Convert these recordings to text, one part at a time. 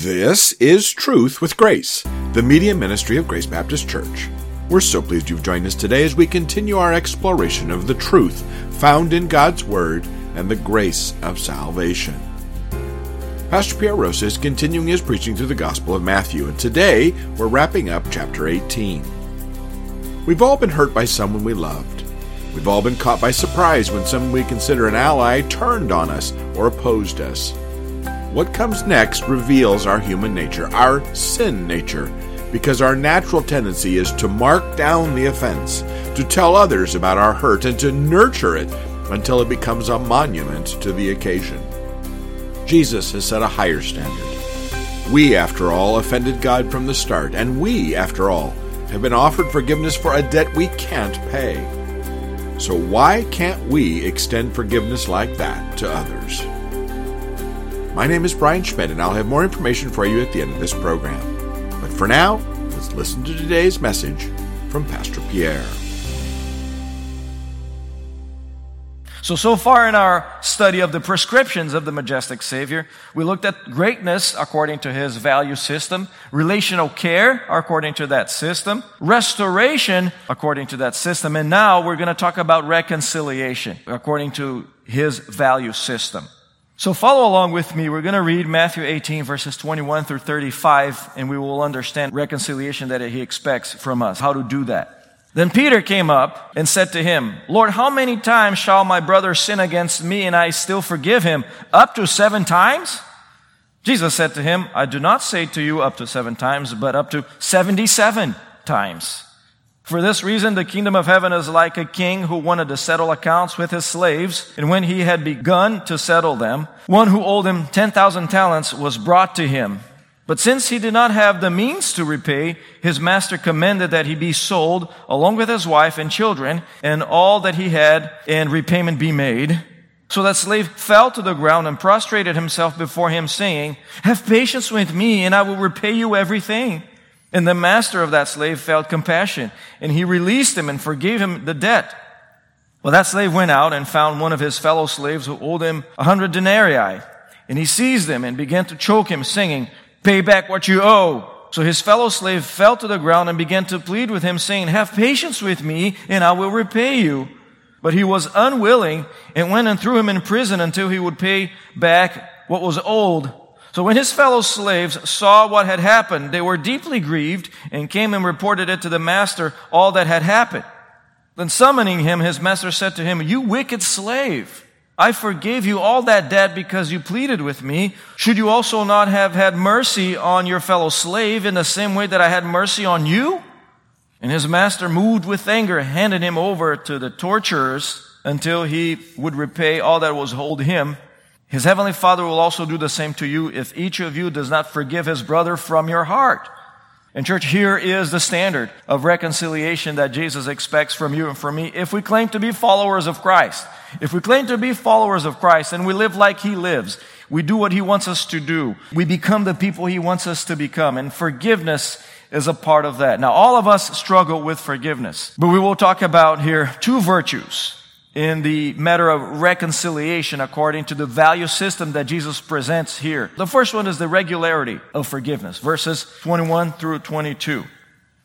This is Truth with Grace, the media ministry of Grace Baptist Church. We're so pleased you've joined us today as we continue our exploration of the truth found in God's Word and the grace of salvation. Pastor Pierre Rosa is continuing his preaching through the Gospel of Matthew, and today we're wrapping up chapter 18. We've all been hurt by someone we loved. We've all been caught by surprise when someone we consider an ally turned on us or opposed us. What comes next reveals our human nature, our sin nature, because our natural tendency is to mark down the offense, to tell others about our hurt, and to nurture it until it becomes a monument to the occasion. Jesus has set a higher standard. We, after all, offended God from the start, and we, after all, have been offered forgiveness for a debt we can't pay. So why can't we extend forgiveness like that to others? My name is Brian Schmidt, and I'll have more information for you at the end of this program. But for now, let's listen to today's message from Pastor Pierre. So, so far in our study of the prescriptions of the majestic Savior, we looked at greatness according to his value system, relational care according to that system, restoration according to that system, and now we're going to talk about reconciliation according to his value system. So follow along with me. We're going to read Matthew 18 verses 21 through 35 and we will understand reconciliation that he expects from us, how to do that. Then Peter came up and said to him, Lord, how many times shall my brother sin against me and I still forgive him? Up to seven times? Jesus said to him, I do not say to you up to seven times, but up to 77 times. For this reason, the kingdom of heaven is like a king who wanted to settle accounts with his slaves. And when he had begun to settle them, one who owed him 10,000 talents was brought to him. But since he did not have the means to repay, his master commanded that he be sold along with his wife and children and all that he had and repayment be made. So that slave fell to the ground and prostrated himself before him saying, have patience with me and I will repay you everything. And the master of that slave felt compassion, and he released him and forgave him the debt. Well, that slave went out and found one of his fellow slaves who owed him a hundred denarii. And he seized him and began to choke him, singing, Pay back what you owe. So his fellow slave fell to the ground and began to plead with him, saying, Have patience with me, and I will repay you. But he was unwilling and went and threw him in prison until he would pay back what was owed. So when his fellow slaves saw what had happened, they were deeply grieved and came and reported it to the master all that had happened. Then summoning him, his master said to him, You wicked slave! I forgave you all that debt because you pleaded with me. Should you also not have had mercy on your fellow slave in the same way that I had mercy on you? And his master, moved with anger, handed him over to the torturers until he would repay all that was owed him. His heavenly Father will also do the same to you if each of you does not forgive his brother from your heart. And church, here is the standard of reconciliation that Jesus expects from you and from me if we claim to be followers of Christ. If we claim to be followers of Christ and we live like he lives, we do what he wants us to do. We become the people he wants us to become. And forgiveness is a part of that. Now, all of us struggle with forgiveness, but we will talk about here two virtues in the matter of reconciliation according to the value system that Jesus presents here. The first one is the regularity of forgiveness, verses 21 through 22.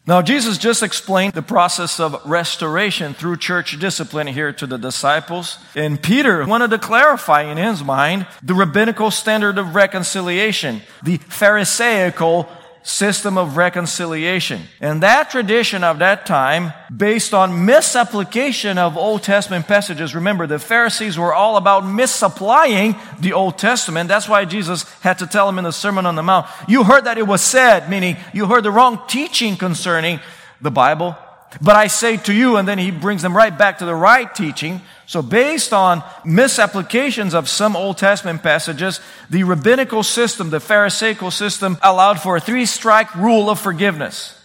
Now, Jesus just explained the process of restoration through church discipline here to the disciples. And Peter wanted to clarify in his mind the rabbinical standard of reconciliation, the Pharisaical system of reconciliation. And that tradition of that time, based on misapplication of Old Testament passages, remember the Pharisees were all about misapplying the Old Testament. That's why Jesus had to tell them in the Sermon on the Mount, you heard that it was said, meaning you heard the wrong teaching concerning the Bible. But I say to you, and then he brings them right back to the right teaching. So based on misapplications of some Old Testament passages, the rabbinical system, the Pharisaical system allowed for a three strike rule of forgiveness.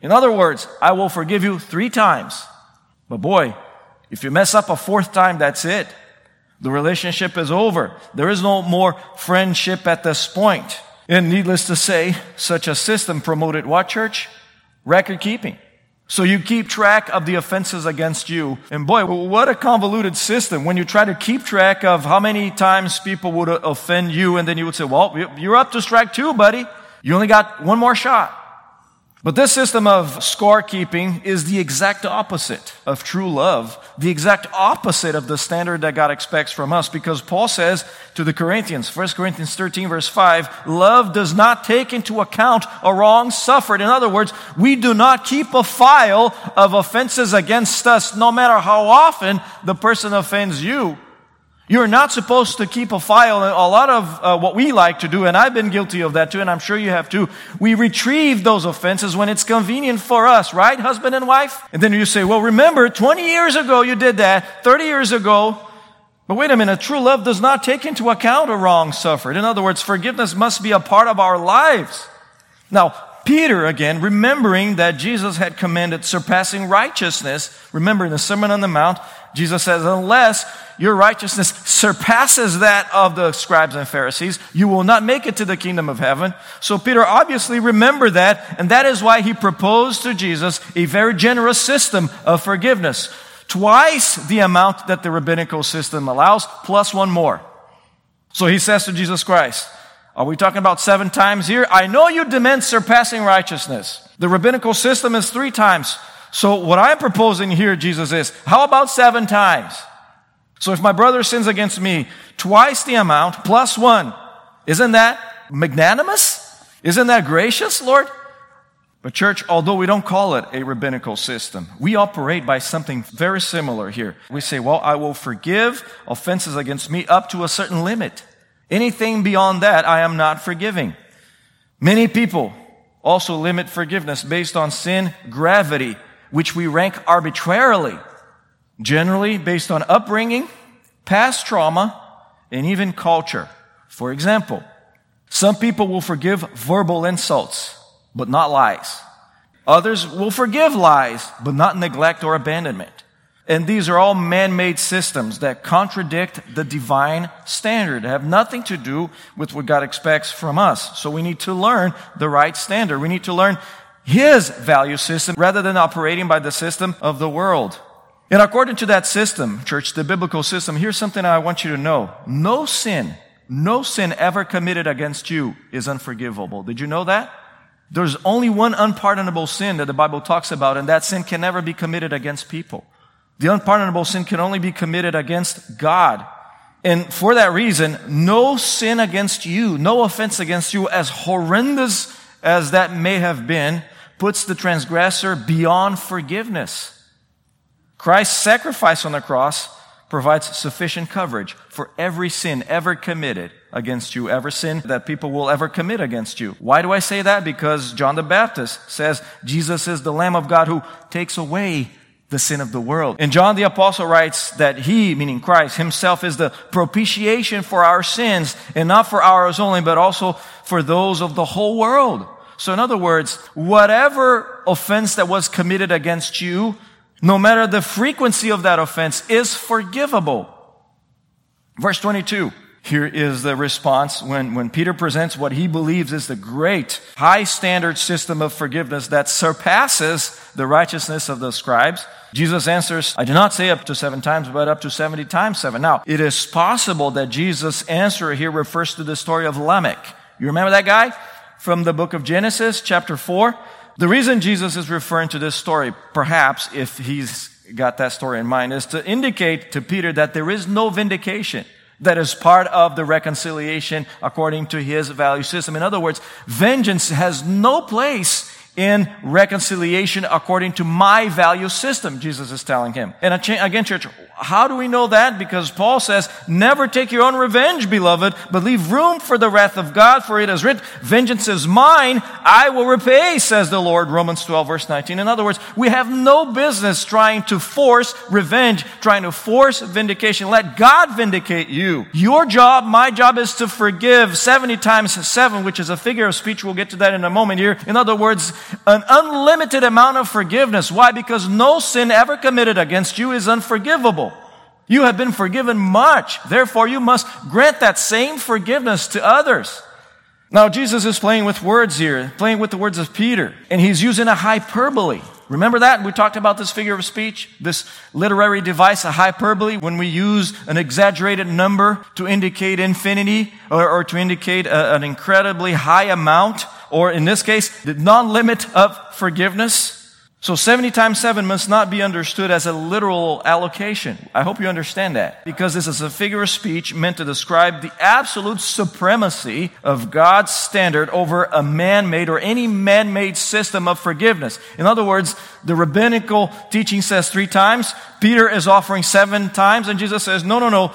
In other words, I will forgive you three times. But boy, if you mess up a fourth time, that's it. The relationship is over. There is no more friendship at this point. And needless to say, such a system promoted what church? Record keeping. So you keep track of the offenses against you. And boy, what a convoluted system when you try to keep track of how many times people would uh, offend you and then you would say, well, you're up to strike two, buddy. You only got one more shot. But this system of scorekeeping is the exact opposite of true love, the exact opposite of the standard that God expects from us, because Paul says to the Corinthians, 1 Corinthians 13 verse 5, love does not take into account a wrong suffered. In other words, we do not keep a file of offenses against us, no matter how often the person offends you. You're not supposed to keep a file. A lot of uh, what we like to do, and I've been guilty of that too, and I'm sure you have too, we retrieve those offenses when it's convenient for us, right? Husband and wife? And then you say, well, remember, 20 years ago you did that, 30 years ago. But wait a minute, true love does not take into account a wrong suffered. In other words, forgiveness must be a part of our lives. Now, Peter, again, remembering that Jesus had commanded surpassing righteousness, remember in the Sermon on the Mount, Jesus says, unless your righteousness surpasses that of the scribes and Pharisees, you will not make it to the kingdom of heaven. So Peter obviously remembered that, and that is why he proposed to Jesus a very generous system of forgiveness. Twice the amount that the rabbinical system allows, plus one more. So he says to Jesus Christ, are we talking about seven times here? I know you demand surpassing righteousness. The rabbinical system is three times. So what I'm proposing here, Jesus, is how about seven times? So if my brother sins against me twice the amount plus one, isn't that magnanimous? Isn't that gracious, Lord? But church, although we don't call it a rabbinical system, we operate by something very similar here. We say, well, I will forgive offenses against me up to a certain limit. Anything beyond that, I am not forgiving. Many people also limit forgiveness based on sin gravity, which we rank arbitrarily generally based on upbringing, past trauma, and even culture. For example, some people will forgive verbal insults, but not lies. Others will forgive lies, but not neglect or abandonment. And these are all man-made systems that contradict the divine standard, have nothing to do with what God expects from us. So we need to learn the right standard. We need to learn His value system rather than operating by the system of the world. And according to that system, church, the biblical system, here's something I want you to know. No sin, no sin ever committed against you is unforgivable. Did you know that? There's only one unpardonable sin that the Bible talks about, and that sin can never be committed against people. The unpardonable sin can only be committed against God. And for that reason, no sin against you, no offense against you, as horrendous as that may have been, puts the transgressor beyond forgiveness. Christ's sacrifice on the cross provides sufficient coverage for every sin ever committed against you, every sin that people will ever commit against you. Why do I say that? Because John the Baptist says Jesus is the Lamb of God who takes away the sin of the world. And John the Apostle writes that he, meaning Christ, himself is the propitiation for our sins, and not for ours only, but also for those of the whole world. So in other words, whatever offense that was committed against you, no matter the frequency of that offense, is forgivable. Verse 22. Here is the response when, when Peter presents what he believes is the great high standard system of forgiveness that surpasses the righteousness of the scribes. Jesus answers, I do not say up to seven times, but up to 70 times seven. Now, it is possible that Jesus' answer here refers to the story of Lamech. You remember that guy from the book of Genesis, chapter 4? The reason Jesus is referring to this story, perhaps if he's got that story in mind, is to indicate to Peter that there is no vindication that is part of the reconciliation according to his value system. In other words, vengeance has no place in reconciliation according to my value system, Jesus is telling him. And again, church, how do we know that? Because Paul says, never take your own revenge, beloved, but leave room for the wrath of God, for it is written, vengeance is mine, I will repay, says the Lord, Romans 12 verse 19. In other words, we have no business trying to force revenge, trying to force vindication. Let God vindicate you. Your job, my job is to forgive 70 times 7, which is a figure of speech. We'll get to that in a moment here. In other words, an unlimited amount of forgiveness. Why? Because no sin ever committed against you is unforgivable. You have been forgiven much. Therefore, you must grant that same forgiveness to others. Now, Jesus is playing with words here, playing with the words of Peter, and he's using a hyperbole. Remember that? We talked about this figure of speech, this literary device, a hyperbole, when we use an exaggerated number to indicate infinity or, or to indicate a, an incredibly high amount, or in this case, the non-limit of forgiveness. So 70 times 7 must not be understood as a literal allocation. I hope you understand that. Because this is a figure of speech meant to describe the absolute supremacy of God's standard over a man-made or any man-made system of forgiveness. In other words, the rabbinical teaching says three times. Peter is offering seven times and Jesus says, no, no, no.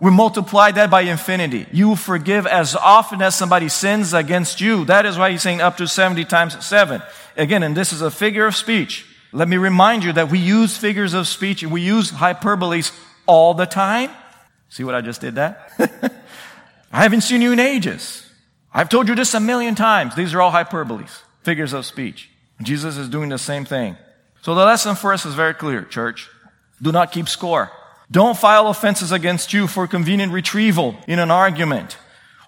We multiply that by infinity. You forgive as often as somebody sins against you. That is why he's saying up to 70 times 7. Again, and this is a figure of speech. Let me remind you that we use figures of speech and we use hyperboles all the time. See what I just did that? I haven't seen you in ages. I've told you this a million times. These are all hyperboles, figures of speech. Jesus is doing the same thing. So the lesson for us is very clear, church. Do not keep score. Don't file offenses against you for convenient retrieval in an argument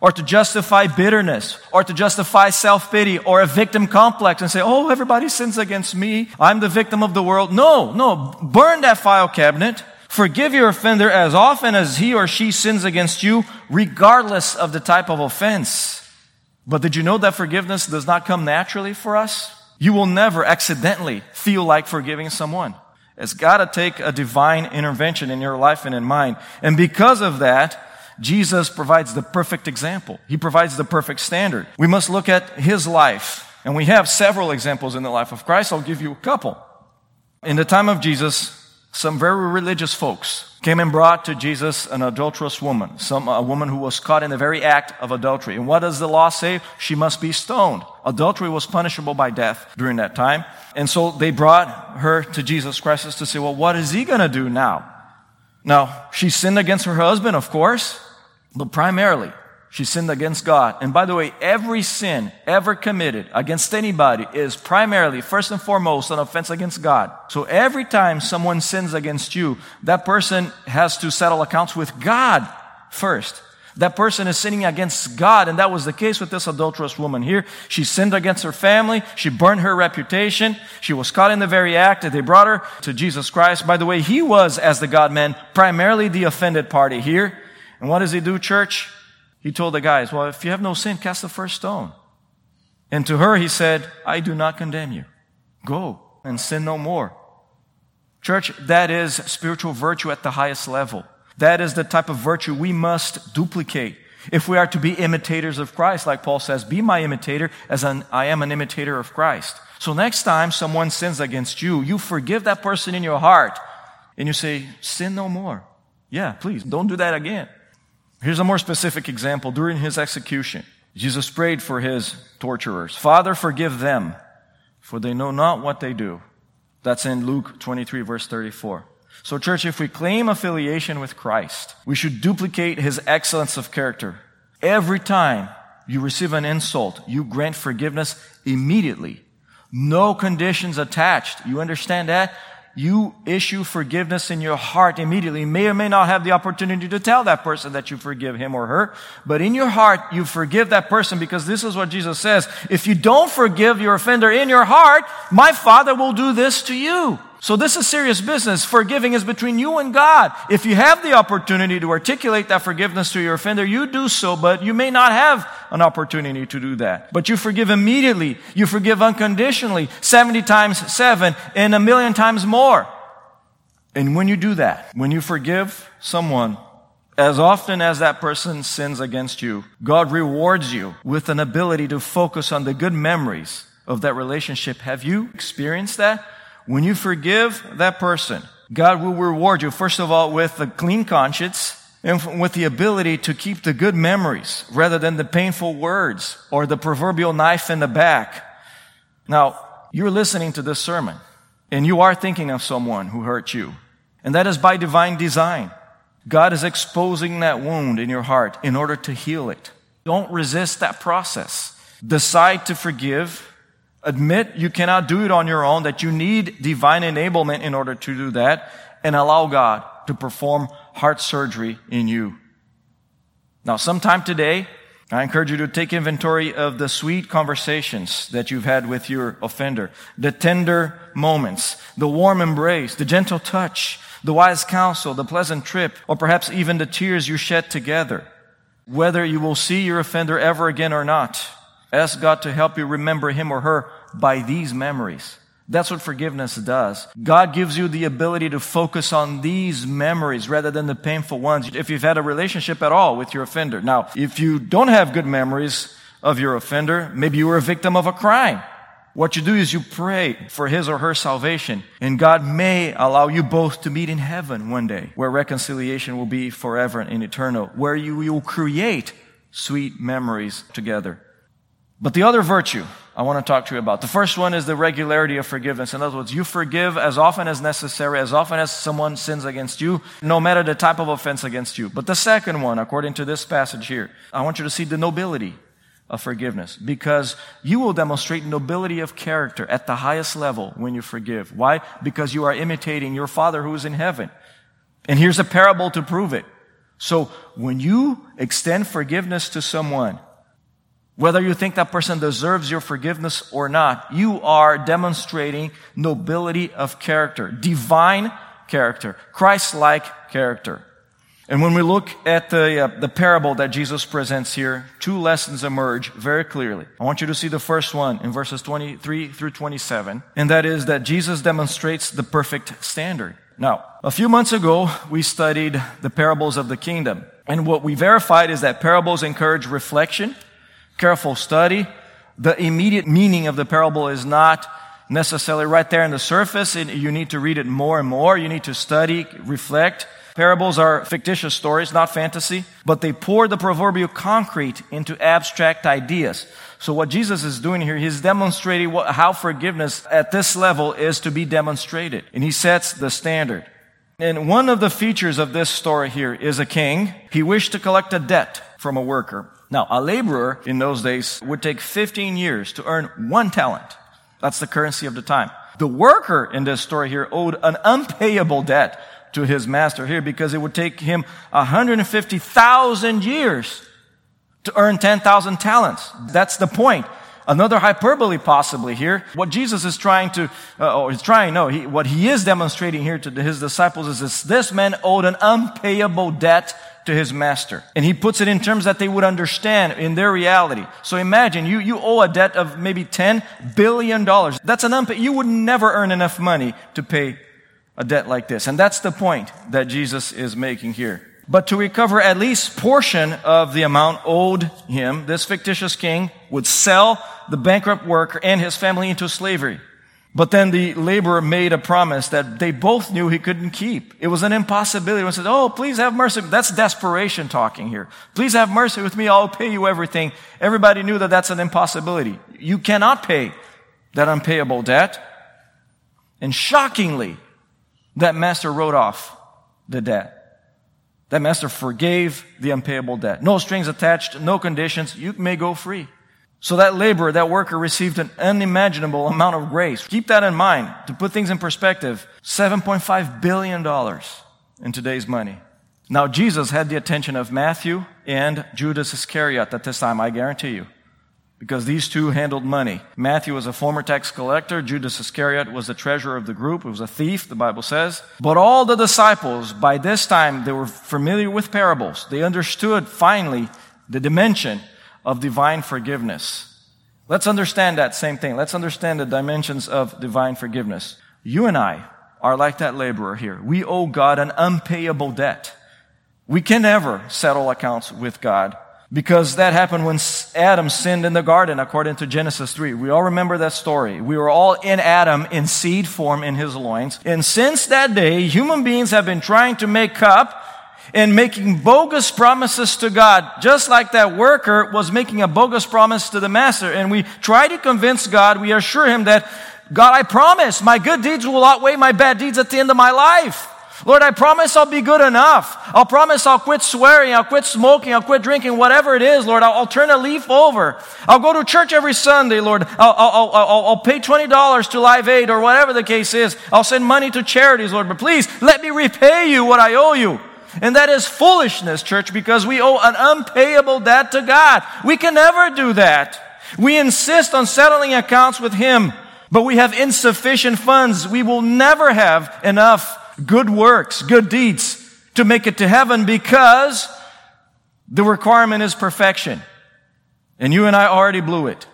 or to justify bitterness, or to justify self-pity, or a victim complex and say, oh, everybody sins against me. I'm the victim of the world. No, no. Burn that file cabinet. Forgive your offender as often as he or she sins against you, regardless of the type of offense. But did you know that forgiveness does not come naturally for us? You will never accidentally feel like forgiving someone. It's gotta take a divine intervention in your life and in mine. And because of that, Jesus provides the perfect example. He provides the perfect standard. We must look at his life. And we have several examples in the life of Christ. I'll give you a couple. In the time of Jesus, some very religious folks came and brought to Jesus an adulterous woman, some, a woman who was caught in the very act of adultery. And what does the law say? She must be stoned. Adultery was punishable by death during that time. And so they brought her to Jesus Christ to say, well, what is he going to do now? Now, she sinned against her husband, of course. But primarily, she sinned against God. And by the way, every sin ever committed against anybody is primarily, first and foremost, an offense against God. So every time someone sins against you, that person has to settle accounts with God first. That person is sinning against God, and that was the case with this adulterous woman here. She sinned against her family. She burned her reputation. She was caught in the very act that they brought her to Jesus Christ. By the way, he was, as the God man, primarily the offended party here. And what does he do, church? He told the guys, well, if you have no sin, cast the first stone. And to her, he said, I do not condemn you. Go and sin no more. Church, that is spiritual virtue at the highest level. That is the type of virtue we must duplicate if we are to be imitators of Christ, like Paul says, be my imitator as an, I am an imitator of Christ. So next time someone sins against you, you forgive that person in your heart and you say, sin no more. Yeah, please don't do that again. Here's a more specific example. During his execution, Jesus prayed for his torturers. Father, forgive them, for they know not what they do. That's in Luke 23 verse 34. So church, if we claim affiliation with Christ, we should duplicate his excellence of character. Every time you receive an insult, you grant forgiveness immediately. No conditions attached. You understand that? You issue forgiveness in your heart immediately. You may or may not have the opportunity to tell that person that you forgive him or her, but in your heart, you forgive that person because this is what Jesus says. If you don't forgive your offender in your heart, my Father will do this to you. So this is serious business. Forgiving is between you and God. If you have the opportunity to articulate that forgiveness to your offender, you do so, but you may not have an opportunity to do that. But you forgive immediately. You forgive unconditionally, 70 times 7 and a million times more. And when you do that, when you forgive someone, as often as that person sins against you, God rewards you with an ability to focus on the good memories of that relationship. Have you experienced that? When you forgive that person, God will reward you, first of all, with a clean conscience and with the ability to keep the good memories rather than the painful words or the proverbial knife in the back. Now, you're listening to this sermon and you are thinking of someone who hurt you. And that is by divine design. God is exposing that wound in your heart in order to heal it. Don't resist that process. Decide to forgive Admit you cannot do it on your own, that you need divine enablement in order to do that, and allow God to perform heart surgery in you. Now, sometime today, I encourage you to take inventory of the sweet conversations that you've had with your offender, the tender moments, the warm embrace, the gentle touch, the wise counsel, the pleasant trip, or perhaps even the tears you shed together. Whether you will see your offender ever again or not, ask God to help you remember him or her by these memories. That's what forgiveness does. God gives you the ability to focus on these memories rather than the painful ones. If you've had a relationship at all with your offender. Now, if you don't have good memories of your offender, maybe you were a victim of a crime. What you do is you pray for his or her salvation, and God may allow you both to meet in heaven one day, where reconciliation will be forever and eternal, where you will create sweet memories together. But the other virtue I want to talk to you about. The first one is the regularity of forgiveness. In other words, you forgive as often as necessary, as often as someone sins against you, no matter the type of offense against you. But the second one, according to this passage here, I want you to see the nobility of forgiveness because you will demonstrate nobility of character at the highest level when you forgive. Why? Because you are imitating your Father who is in heaven. And here's a parable to prove it. So when you extend forgiveness to someone, whether you think that person deserves your forgiveness or not, you are demonstrating nobility of character, divine character, Christ-like character. And when we look at the, uh, the parable that Jesus presents here, two lessons emerge very clearly. I want you to see the first one in verses 23 through 27, and that is that Jesus demonstrates the perfect standard. Now, a few months ago, we studied the parables of the kingdom. And what we verified is that parables encourage reflection, careful study. The immediate meaning of the parable is not necessarily right there in the surface. you need to read it more and more. You need to study, reflect. Parables are fictitious stories, not fantasy, but they pour the proverbial concrete into abstract ideas. So what Jesus is doing here, he's demonstrating what, how forgiveness at this level is to be demonstrated. And he sets the standard. And one of the features of this story here is a king. He wished to collect a debt from a worker. Now, a laborer in those days would take 15 years to earn one talent. That's the currency of the time. The worker in this story here owed an unpayable debt to his master here because it would take him 150,000 years to earn 10,000 talents. That's the point. Another hyperbole possibly here. What Jesus is trying to, uh, or he's trying, no, he, what he is demonstrating here to his disciples is this, this man owed an unpayable debt to his master. And he puts it in terms that they would understand in their reality. So imagine you, you owe a debt of maybe $10 billion. That's an unpay, you would never earn enough money to pay a debt like this. And that's the point that Jesus is making here. But to recover at least portion of the amount owed him, this fictitious king would sell the bankrupt worker and his family into slavery. But then the laborer made a promise that they both knew he couldn't keep. It was an impossibility. He said, Oh, please have mercy. That's desperation talking here. Please have mercy with me. I'll pay you everything. Everybody knew that that's an impossibility. You cannot pay that unpayable debt. And shockingly, that master wrote off the debt. That master forgave the unpayable debt. No strings attached, no conditions. You may go free. So that laborer, that worker received an unimaginable amount of grace. Keep that in mind. To put things in perspective, $7.5 billion in today's money. Now, Jesus had the attention of Matthew and Judas Iscariot at this time, I guarantee you because these two handled money. Matthew was a former tax collector. Judas Iscariot was the treasurer of the group. He was a thief, the Bible says. But all the disciples, by this time, they were familiar with parables. They understood finally the dimension of divine forgiveness. Let's understand that same thing. Let's understand the dimensions of divine forgiveness. You and I are like that laborer here. We owe God an unpayable debt. We can never settle accounts with God because that happened when Adam sinned in the garden, according to Genesis 3. We all remember that story. We were all in Adam in seed form in his loins. And since that day, human beings have been trying to make up and making bogus promises to God, just like that worker was making a bogus promise to the master. And we try to convince God, we assure him that, God, I promise my good deeds will outweigh my bad deeds at the end of my life. Lord, I promise I'll be good enough. I'll promise I'll quit swearing. I'll quit smoking. I'll quit drinking. Whatever it is, Lord, I'll, I'll turn a leaf over. I'll go to church every Sunday, Lord. I'll, I'll, I'll, I'll pay $20 to Live Aid or whatever the case is. I'll send money to charities, Lord. But please, let me repay you what I owe you. And that is foolishness, church, because we owe an unpayable debt to God. We can never do that. We insist on settling accounts with Him, but we have insufficient funds. We will never have enough good works, good deeds to make it to heaven because the requirement is perfection. And you and I already blew it.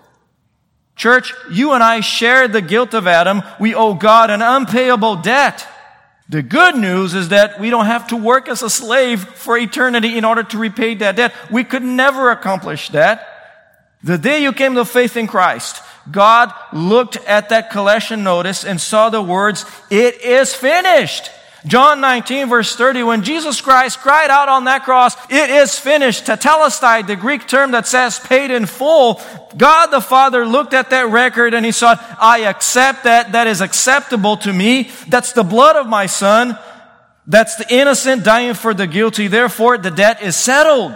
Church, you and I share the guilt of Adam. We owe God an unpayable debt. The good news is that we don't have to work as a slave for eternity in order to repay that debt. We could never accomplish that. The day you came to faith in Christ, God looked at that collection notice and saw the words, it is finished. John 19 verse 30, when Jesus Christ cried out on that cross, it is finished. Tetelestai, the Greek term that says paid in full. God the Father looked at that record and he said, I accept that. That is acceptable to me. That's the blood of my son. That's the innocent dying for the guilty. Therefore, the debt is settled.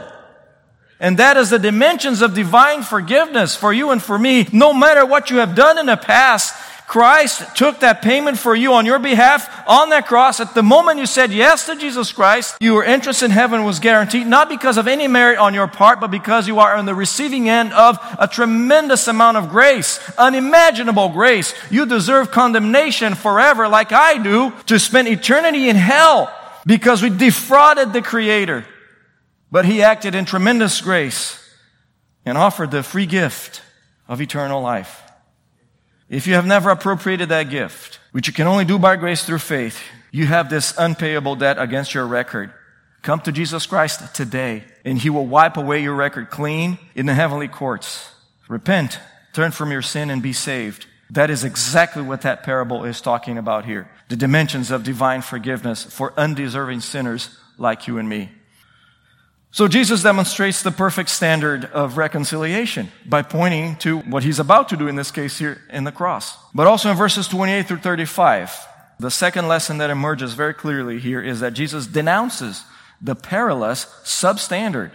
And that is the dimensions of divine forgiveness for you and for me. No matter what you have done in the past, Christ took that payment for you on your behalf on that cross. At the moment you said yes to Jesus Christ, your entrance in heaven was guaranteed, not because of any merit on your part, but because you are on the receiving end of a tremendous amount of grace, unimaginable grace. You deserve condemnation forever, like I do, to spend eternity in hell because we defrauded the Creator. But He acted in tremendous grace and offered the free gift of eternal life. If you have never appropriated that gift, which you can only do by grace through faith, you have this unpayable debt against your record. Come to Jesus Christ today, and He will wipe away your record clean in the heavenly courts. Repent, turn from your sin, and be saved. That is exactly what that parable is talking about here. The dimensions of divine forgiveness for undeserving sinners like you and me. So Jesus demonstrates the perfect standard of reconciliation by pointing to what he's about to do in this case here in the cross. But also in verses 28 through 35, the second lesson that emerges very clearly here is that Jesus denounces the perilous substandard.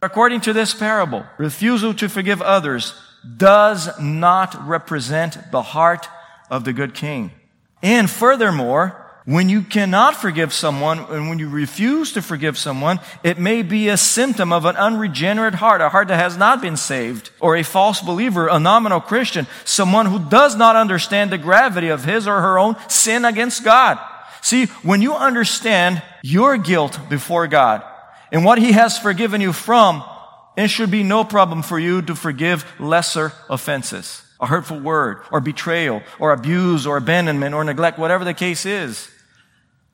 According to this parable, refusal to forgive others does not represent the heart of the good king. And furthermore, when you cannot forgive someone and when you refuse to forgive someone, it may be a symptom of an unregenerate heart, a heart that has not been saved, or a false believer, a nominal Christian, someone who does not understand the gravity of his or her own sin against God. See, when you understand your guilt before God and what He has forgiven you from, it should be no problem for you to forgive lesser offenses a hurtful word, or betrayal, or abuse, or abandonment, or neglect, whatever the case is.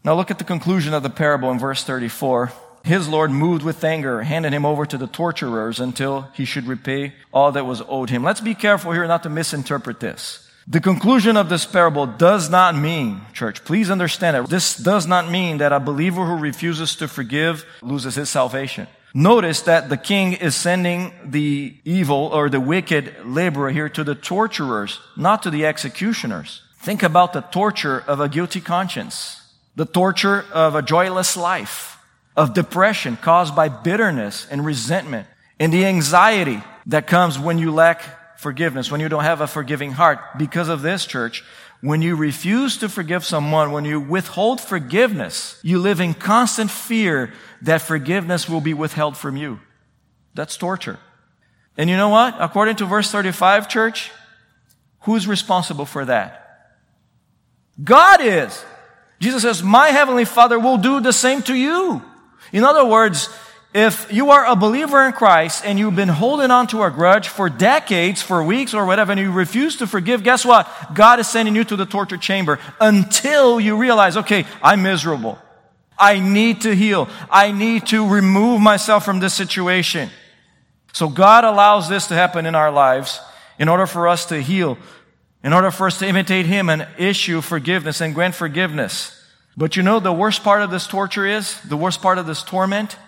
Now look at the conclusion of the parable in verse 34. His Lord, moved with anger, handed him over to the torturers until he should repay all that was owed him. Let's be careful here not to misinterpret this. The conclusion of this parable does not mean, church, please understand it. This does not mean that a believer who refuses to forgive loses his salvation. Notice that the king is sending the evil or the wicked laborer here to the torturers, not to the executioners. Think about the torture of a guilty conscience, the torture of a joyless life, of depression caused by bitterness and resentment, and the anxiety that comes when you lack forgiveness, when you don't have a forgiving heart. Because of this, church, when you refuse to forgive someone, when you withhold forgiveness, you live in constant fear that forgiveness will be withheld from you. That's torture. And you know what? According to verse 35, church, who's responsible for that? God is. Jesus says, My heavenly Father will do the same to you. In other words, if you are a believer in Christ and you've been holding on to a grudge for decades, for weeks or whatever, and you refuse to forgive, guess what? God is sending you to the torture chamber until you realize, okay, I'm miserable. I need to heal. I need to remove myself from this situation. So God allows this to happen in our lives in order for us to heal, in order for us to imitate Him and issue forgiveness and grant forgiveness. But you know, the worst part of this torture is, the worst part of this torment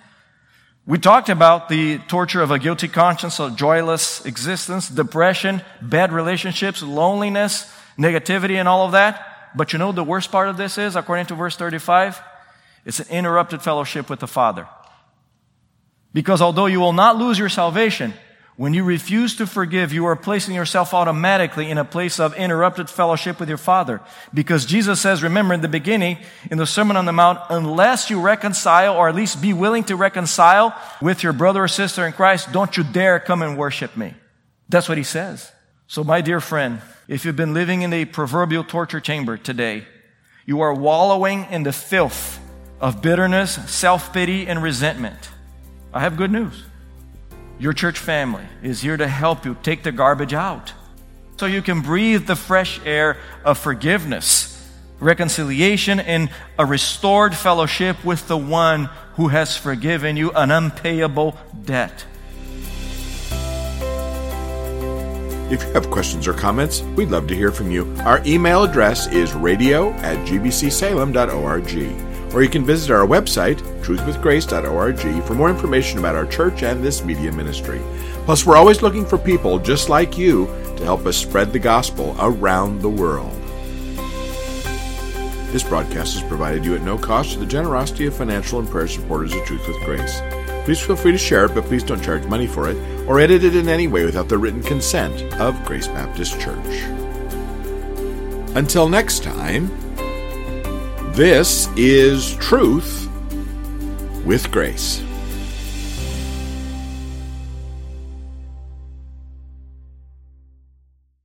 we talked about the torture of a guilty conscience, a joyless existence, depression, bad relationships, loneliness, negativity, and all of that. But you know the worst part of this is, according to verse 35? It's an interrupted fellowship with the Father. Because although you will not lose your salvation, When you refuse to forgive, you are placing yourself automatically in a place of interrupted fellowship with your Father. Because Jesus says, remember in the beginning, in the Sermon on the Mount, unless you reconcile, or at least be willing to reconcile with your brother or sister in Christ, don't you dare come and worship me. That's what he says. So my dear friend, if you've been living in the proverbial torture chamber today, you are wallowing in the filth of bitterness, self-pity, and resentment. I have good news. Your church family is here to help you take the garbage out so you can breathe the fresh air of forgiveness, reconciliation, and a restored fellowship with the one who has forgiven you an unpayable debt. If you have questions or comments, we'd love to hear from you. Our email address is radio at gbcsalem.org or you can visit our website, truthwithgrace.org, for more information about our church and this media ministry. Plus, we're always looking for people just like you to help us spread the gospel around the world. This broadcast is provided you at no cost to the generosity of financial and prayer supporters of Truth with Grace. Please feel free to share it, but please don't charge money for it or edit it in any way without the written consent of Grace Baptist Church. Until next time, this is Truth with Grace.